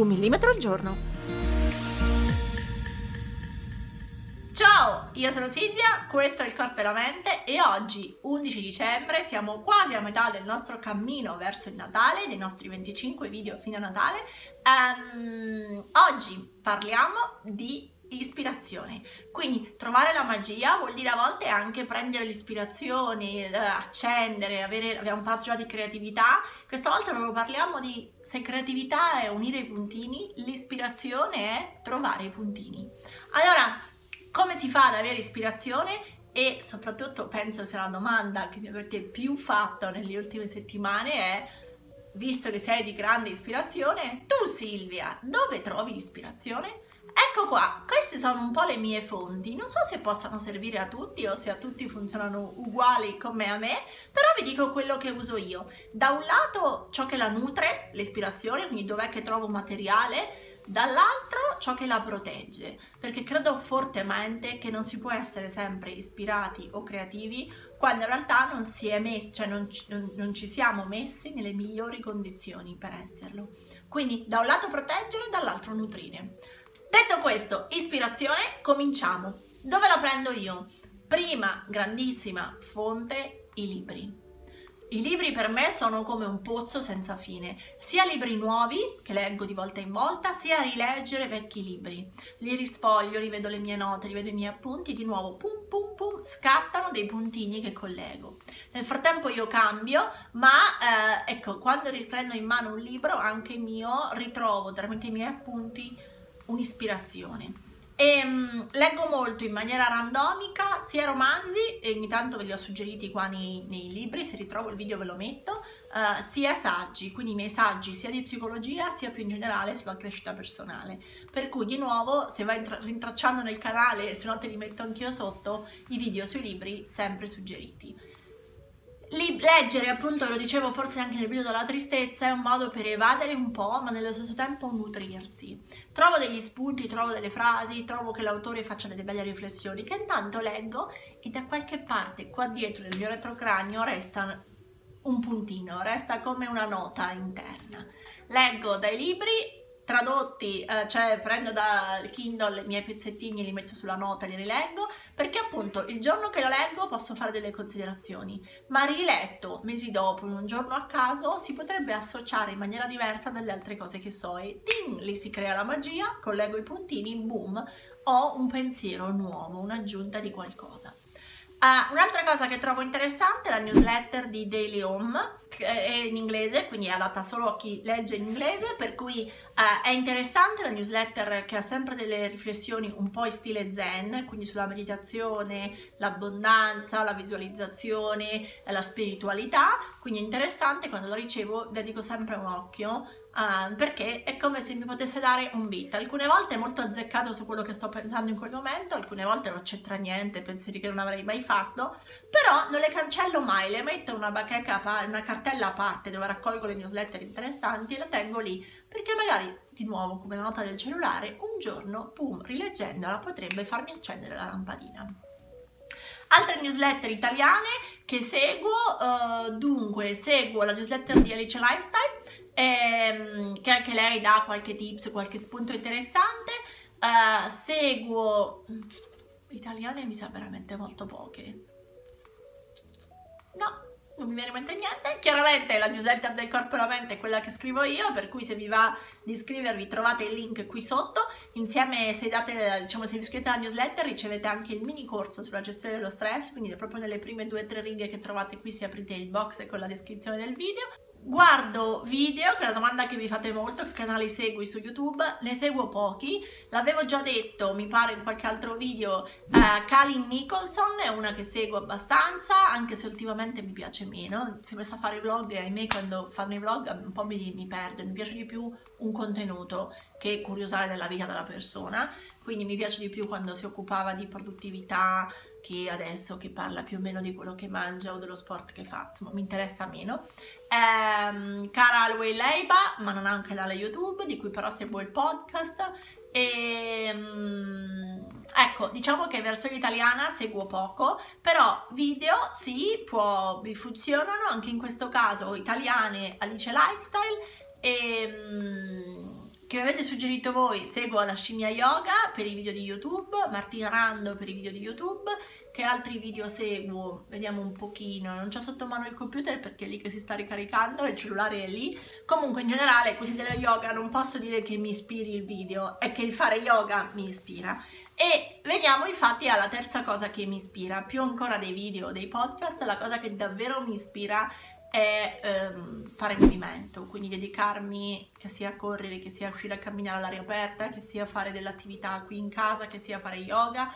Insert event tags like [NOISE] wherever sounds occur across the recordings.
Un millimetro al giorno. Ciao, io sono Silvia, questo è il Corpo e la Mente e oggi, 11 dicembre, siamo quasi a metà del nostro cammino verso il Natale, dei nostri 25 video fino a Natale. Um, oggi parliamo di ispirazione. Quindi trovare la magia vuol dire a volte anche prendere l'ispirazione, eh, accendere, avere, abbiamo parlato già di creatività, questa volta non parliamo di se creatività è unire i puntini, l'ispirazione è trovare i puntini. Allora, come si fa ad avere ispirazione? E soprattutto penso sia la domanda che mi avete più fatto nelle ultime settimane è visto che sei di grande ispirazione, tu Silvia, dove trovi l'ispirazione? Ecco qua, queste sono un po' le mie fonti, non so se possano servire a tutti o se a tutti funzionano uguali come a me, però vi dico quello che uso io. Da un lato ciò che la nutre, l'ispirazione, quindi dov'è che trovo materiale, dall'altro ciò che la protegge, perché credo fortemente che non si può essere sempre ispirati o creativi quando in realtà non si messi, cioè non, non, non ci siamo messi nelle migliori condizioni per esserlo. Quindi da un lato proteggere, dall'altro nutrire. Detto questo, ispirazione, cominciamo. Dove la prendo io? Prima grandissima fonte, i libri. I libri per me sono come un pozzo senza fine, sia libri nuovi che leggo di volta in volta, sia rileggere vecchi libri. Li risfoglio, rivedo le mie note, rivedo i miei appunti, di nuovo pum pum pum, scattano dei puntini che collego. Nel frattempo io cambio, ma eh, ecco, quando riprendo in mano un libro, anche mio, ritrovo tramite i miei appunti un'ispirazione. E, um, leggo molto in maniera randomica sia romanzi, e ogni tanto ve li ho suggeriti qua nei, nei libri, se ritrovo il video ve lo metto, uh, sia saggi, quindi i miei saggi sia di psicologia sia più in generale sulla crescita personale. Per cui di nuovo se vai rintracciando nel canale, se no te li metto anch'io sotto, i video sui libri sempre suggeriti leggere, appunto, lo dicevo forse anche nel video della tristezza, è un modo per evadere un po', ma nello stesso tempo nutrirsi. Trovo degli spunti, trovo delle frasi, trovo che l'autore faccia delle belle riflessioni che intanto leggo e da qualche parte qua dietro nel mio retrocranio resta un puntino, resta come una nota interna. Leggo dai libri tradotti, eh, cioè prendo dal Kindle i miei pezzettini li metto sulla nota li rileggo, perché appunto il giorno che lo leggo posso fare delle considerazioni, ma riletto mesi dopo, in un giorno a caso, si potrebbe associare in maniera diversa dalle altre cose che so e ding, lì si crea la magia, collego i puntini, boom, ho un pensiero nuovo, un'aggiunta di qualcosa. Uh, un'altra cosa che trovo interessante è la newsletter di Daily Home, che è in inglese, quindi è adatta solo a chi legge in inglese, per cui uh, è interessante la newsletter che ha sempre delle riflessioni un po' in stile zen, quindi sulla meditazione, l'abbondanza, la visualizzazione, la spiritualità, quindi è interessante, quando la ricevo dedico sempre un occhio Uh, perché è come se mi potesse dare un beat. Alcune volte è molto azzeccato su quello che sto pensando in quel momento, alcune volte non c'entra niente, pensieri che non avrei mai fatto, però non le cancello mai, le metto una bacheca, una cartella a parte dove raccolgo le newsletter interessanti e la tengo lì, perché magari, di nuovo, come nota del cellulare, un giorno, pum, rileggendola potrebbe farmi accendere la lampadina. Altre newsletter italiane che seguo, uh, dunque seguo la newsletter di Alice Lifestyle, ehm, che anche lei dà qualche tips, qualche spunto interessante. Uh, seguo italiane mi sa veramente molto poche. No, non mi viene in mente niente. Chiaramente la newsletter del corpo e la mente è quella che scrivo io, per cui se vi va di iscrivervi trovate il link qui sotto. Insieme, se, date, diciamo, se vi iscrivete alla newsletter, ricevete anche il mini corso sulla gestione dello stress, quindi proprio nelle prime due o tre righe che trovate qui se aprite il box con la descrizione del video. Guardo video, che è la domanda che vi fate molto, che canali segui su YouTube, ne seguo pochi, l'avevo già detto, mi pare in qualche altro video, uh, Kalin Nicholson è una che seguo abbastanza, anche se ultimamente mi piace meno, si è messa a fare vlog e ahimè quando fanno i vlog un po' mi, mi perdo, mi piace di più un contenuto che curiosare della vita della persona, quindi mi piace di più quando si occupava di produttività, che adesso che parla più o meno di quello che mangia o dello sport che fa, insomma mi interessa meno. Ehm, Cara Alway Leiba, ma non ha un canale YouTube, di cui però seguo il podcast. E, um, ecco, diciamo che versione italiana seguo poco, però video sì, può, mi funzionano, anche in questo caso italiane Alice Lifestyle e... Che mi avete suggerito voi, seguo la scimmia yoga per i video di YouTube, Martina Rando per i video di YouTube, che altri video seguo? Vediamo un pochino, non c'ho sotto mano il computer perché è lì che si sta ricaricando, il cellulare è lì. Comunque in generale, così dello yoga non posso dire che mi ispiri il video, è che il fare yoga mi ispira. E veniamo infatti alla terza cosa che mi ispira, più ancora dei video, dei podcast, la cosa che davvero mi ispira è ehm, fare movimento, quindi dedicarmi che sia a correre, che sia uscire a camminare all'aria aperta, che sia fare dell'attività qui in casa, che sia fare yoga.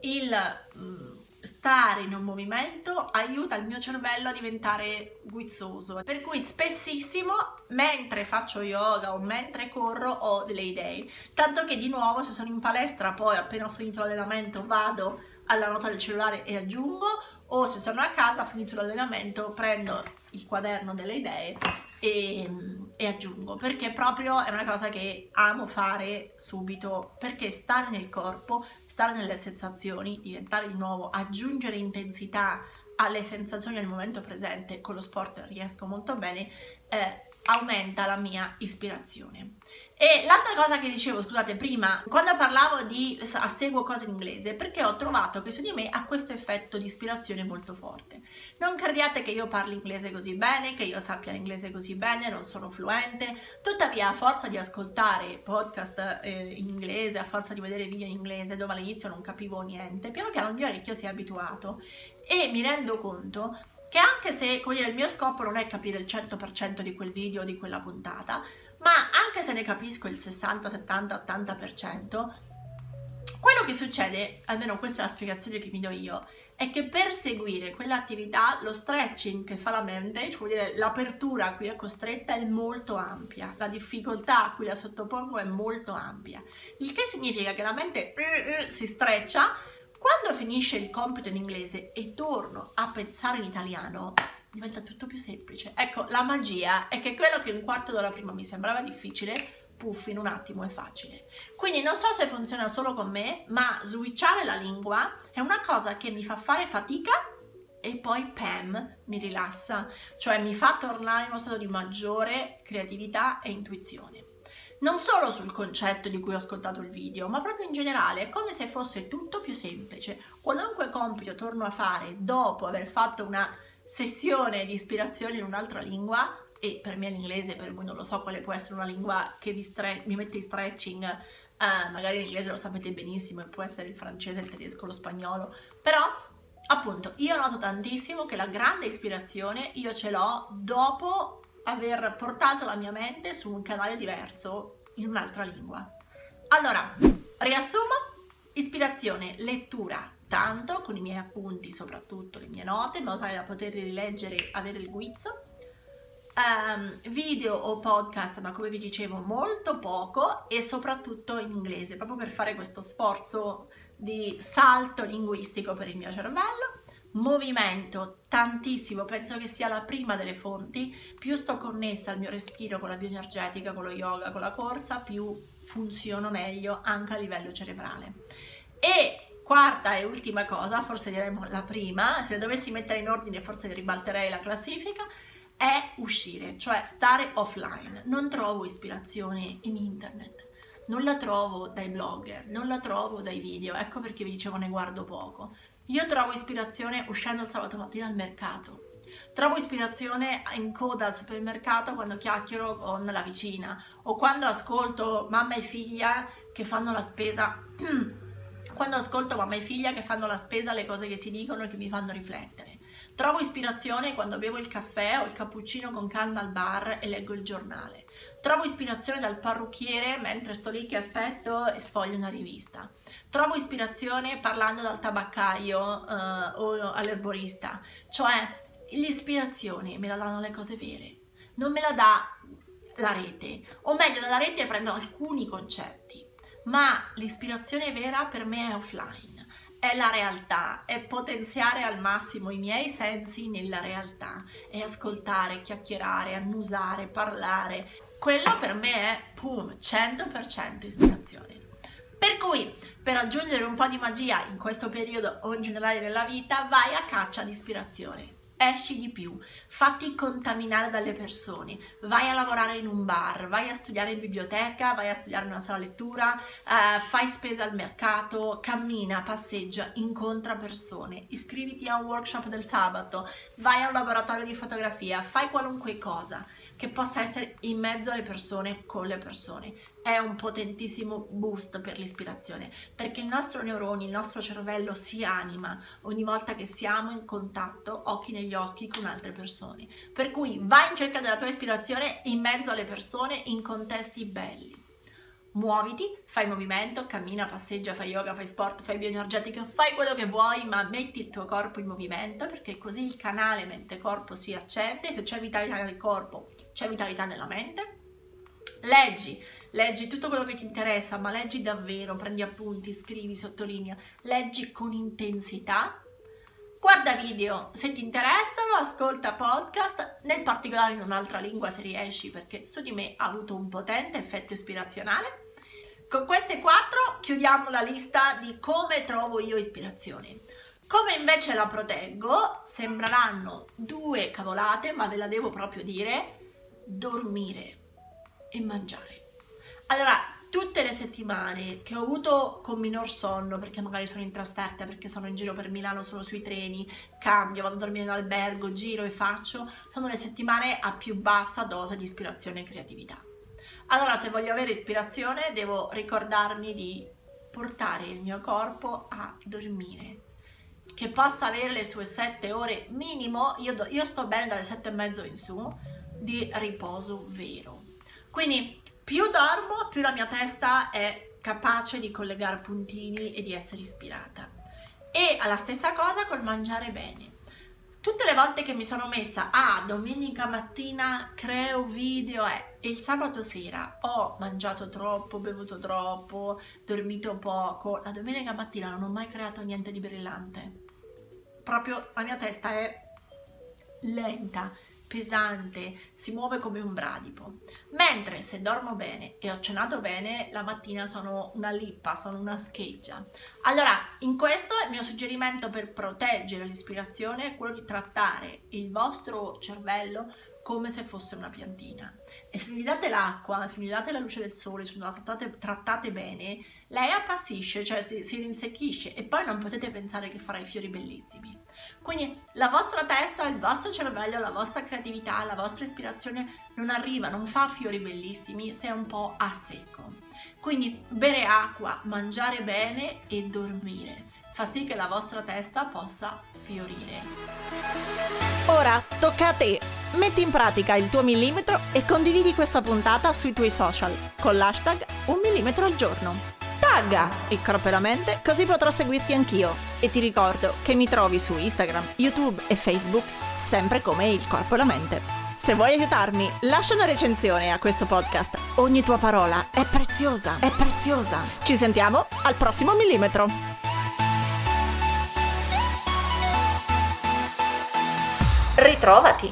Il mh, mm, stare in un movimento aiuta il mio cervello a diventare guizzoso. Per cui spessissimo mentre faccio yoga o mentre corro ho delle idee. Tanto che di nuovo se sono in palestra poi appena ho finito l'allenamento vado alla nota del cellulare e aggiungo o se sono a casa, finito l'allenamento, prendo il quaderno delle idee e, e, aggiungo perché proprio è una cosa che amo fare subito perché stare nel corpo, stare nelle sensazioni, diventare di nuovo, aggiungere intensità alle sensazioni del momento presente con lo sport riesco molto bene eh, aumenta la mia ispirazione e l'altra cosa che dicevo, scusate, prima, quando parlavo di seguo cose in inglese, perché ho trovato che su di me ha questo effetto di ispirazione molto forte. Non crediate che io parli inglese così bene, che io sappia l'inglese così bene, non sono fluente, tuttavia a forza di ascoltare podcast eh, in inglese, a forza di vedere video in inglese, dove all'inizio non capivo niente, piano piano il mio orecchio si è abituato e mi rendo conto che anche se dire, il mio scopo non è capire il 100% di quel video o di quella puntata, ma anche se ne capisco il 60, 70, 80%, quello che succede, almeno questa è la spiegazione che mi do io, è che per seguire quell'attività lo stretching che fa la mente, cioè dire l'apertura a cui è costretta è molto ampia, la difficoltà a cui la sottopongo è molto ampia, il che significa che la mente uh, uh, si streccia, quando finisce il compito in inglese e torno a pensare in italiano, diventa tutto più semplice. Ecco, la magia è che quello che un quarto d'ora prima mi sembrava difficile, puff, in un attimo è facile. Quindi non so se funziona solo con me, ma switchare la lingua è una cosa che mi fa fare fatica e poi Pam mi rilassa, cioè mi fa tornare in uno stato di maggiore creatività e intuizione. Non solo sul concetto di cui ho ascoltato il video, ma proprio in generale, è come se fosse tutto più semplice. Qualunque compito torno a fare dopo aver fatto una sessione di ispirazione in un'altra lingua e per me l'inglese, per voi non lo so quale può essere una lingua che vi mi mette in stretching, uh, magari l'inglese lo sapete benissimo e può essere il francese, il tedesco, lo spagnolo, però appunto io noto tantissimo che la grande ispirazione io ce l'ho dopo aver portato la mia mente su un canale diverso in un'altra lingua. Allora, riassumo, ispirazione, lettura, tanto con i miei appunti, soprattutto le mie note, in modo tale da poterli rileggere e avere il guizzo. Um, video o podcast, ma come vi dicevo molto poco e soprattutto in inglese, proprio per fare questo sforzo di salto linguistico per il mio cervello. Movimento tantissimo, penso che sia la prima delle fonti, più sto connessa al mio respiro con la bioenergetica, con lo yoga, con la corsa, più funziono meglio anche a livello cerebrale. E Quarta e ultima cosa, forse diremmo la prima, se la dovessi mettere in ordine forse ribalterei la classifica, è uscire, cioè stare offline. Non trovo ispirazione in internet, non la trovo dai blogger, non la trovo dai video, ecco perché vi dicevo ne guardo poco. Io trovo ispirazione uscendo il sabato mattina al mercato. Trovo ispirazione in coda al supermercato quando chiacchiero con la vicina o quando ascolto mamma e figlia che fanno la spesa [CLEARS THROAT] quando ascolto mamma e figlia che fanno la spesa, le cose che si dicono e che mi fanno riflettere. Trovo ispirazione quando bevo il caffè o il cappuccino con calma al bar e leggo il giornale. Trovo ispirazione dal parrucchiere mentre sto lì che aspetto e sfoglio una rivista. Trovo ispirazione parlando dal tabaccaio uh, o all'erborista. Cioè, l'ispirazione me la danno le cose vere. Non me la dà la rete. O meglio, dalla rete prendo alcuni concetti. Ma l'ispirazione vera per me è offline è la realtà, è potenziare al massimo i miei sensi nella realtà, è ascoltare, chiacchierare, annusare, parlare. Quello per me è, pum, 100% ispirazione. Per cui, per aggiungere un po' di magia in questo periodo o in generale della vita, vai a caccia di ispirazione esci di più, fatti contaminare dalle persone, vai a lavorare in un bar, vai a studiare in biblioteca, vai a studiare in una sala lettura, eh, fai spesa al mercato, cammina, passeggia, incontra persone, iscriviti a un workshop del sabato, vai a un laboratorio di fotografia, fai qualunque cosa che possa essere in mezzo alle persone, con le persone. È un potentissimo boost per l'ispirazione, perché il nostro neuroni, il nostro cervello si anima ogni volta che siamo in contatto, occhi negli occhi, con altre persone. Per cui vai in cerca della tua ispirazione in mezzo alle persone, in contesti belli muoviti, fai movimento, cammina, passeggia, fai yoga, fai sport, fai bioenergetica, fai quello che vuoi, ma metti il tuo corpo in movimento perché così il canale mente-corpo si accende, se c'è vitalità nel corpo c'è vitalità nella mente. Leggi, leggi tutto quello che ti interessa, ma leggi davvero, prendi appunti, scrivi, sottolinea, leggi con intensità. Guarda video se ti interessano, ascolta podcast, nel particolare in un'altra lingua se riesci, perché su di me ha avuto un potente effetto ispirazionale. Con queste quattro chiudiamo la lista di come trovo io ispirazione. Come invece la proteggo, sembreranno due cavolate, ma ve la devo proprio dire, dormire e mangiare. Allora, tutte le settimane che ho avuto con minor sonno, perché magari sono in trasferta, perché sono in giro per Milano, sono sui treni, cambio, vado a dormire in albergo, giro e faccio, sono le settimane a più bassa dose di ispirazione e creatività. Allora, se voglio avere ispirazione, devo ricordarmi di portare il mio corpo a dormire che possa avere le sue sette ore minimo, io, do, io sto bene dalle sette e mezzo in su, di riposo vero. Quindi più dormo, più la mia testa è capace di collegare puntini e di essere ispirata. E alla stessa cosa col mangiare bene. Tutte le volte che mi sono messa a ah, domenica mattina creo video e il sabato sera ho mangiato troppo, bevuto troppo, dormito poco, la domenica mattina non ho mai creato niente di brillante. Proprio la mia testa è lenta, pesante, si muove come un bradipo. Mentre se dormo bene e ho cenato bene, la mattina sono una lippa, sono una scheggia. Allora, in questo il mio suggerimento per proteggere l'ispirazione è quello di trattare il vostro cervello come se fosse una piantina. E se gli date l'acqua, se gli date la luce del sole, se la trattate, trattate bene, lei appassisce, cioè si, si rinsecchisce e poi non potete pensare che farà i fiori bellissimi. Quindi la vostra testa, il vostro cervello, la vostra creatività, la vostra ispirazione non arriva, non fa fiori bellissimi se è un po' a secco. Quindi bere acqua, mangiare bene e dormire fa sì che la vostra testa possa fiorire. Ora tocca a te! Metti in pratica il tuo millimetro e condividi questa puntata sui tuoi social con l'hashtag un millimetro al giorno tagga il corpo e la mente così potrò seguirti anch'io. E ti ricordo che mi trovi su Instagram, YouTube e Facebook sempre come il corpo e la mente. Se vuoi aiutarmi, lascia una recensione a questo podcast. Ogni tua parola è preziosa, è preziosa. Ci sentiamo al prossimo millimetro. Ritrovati!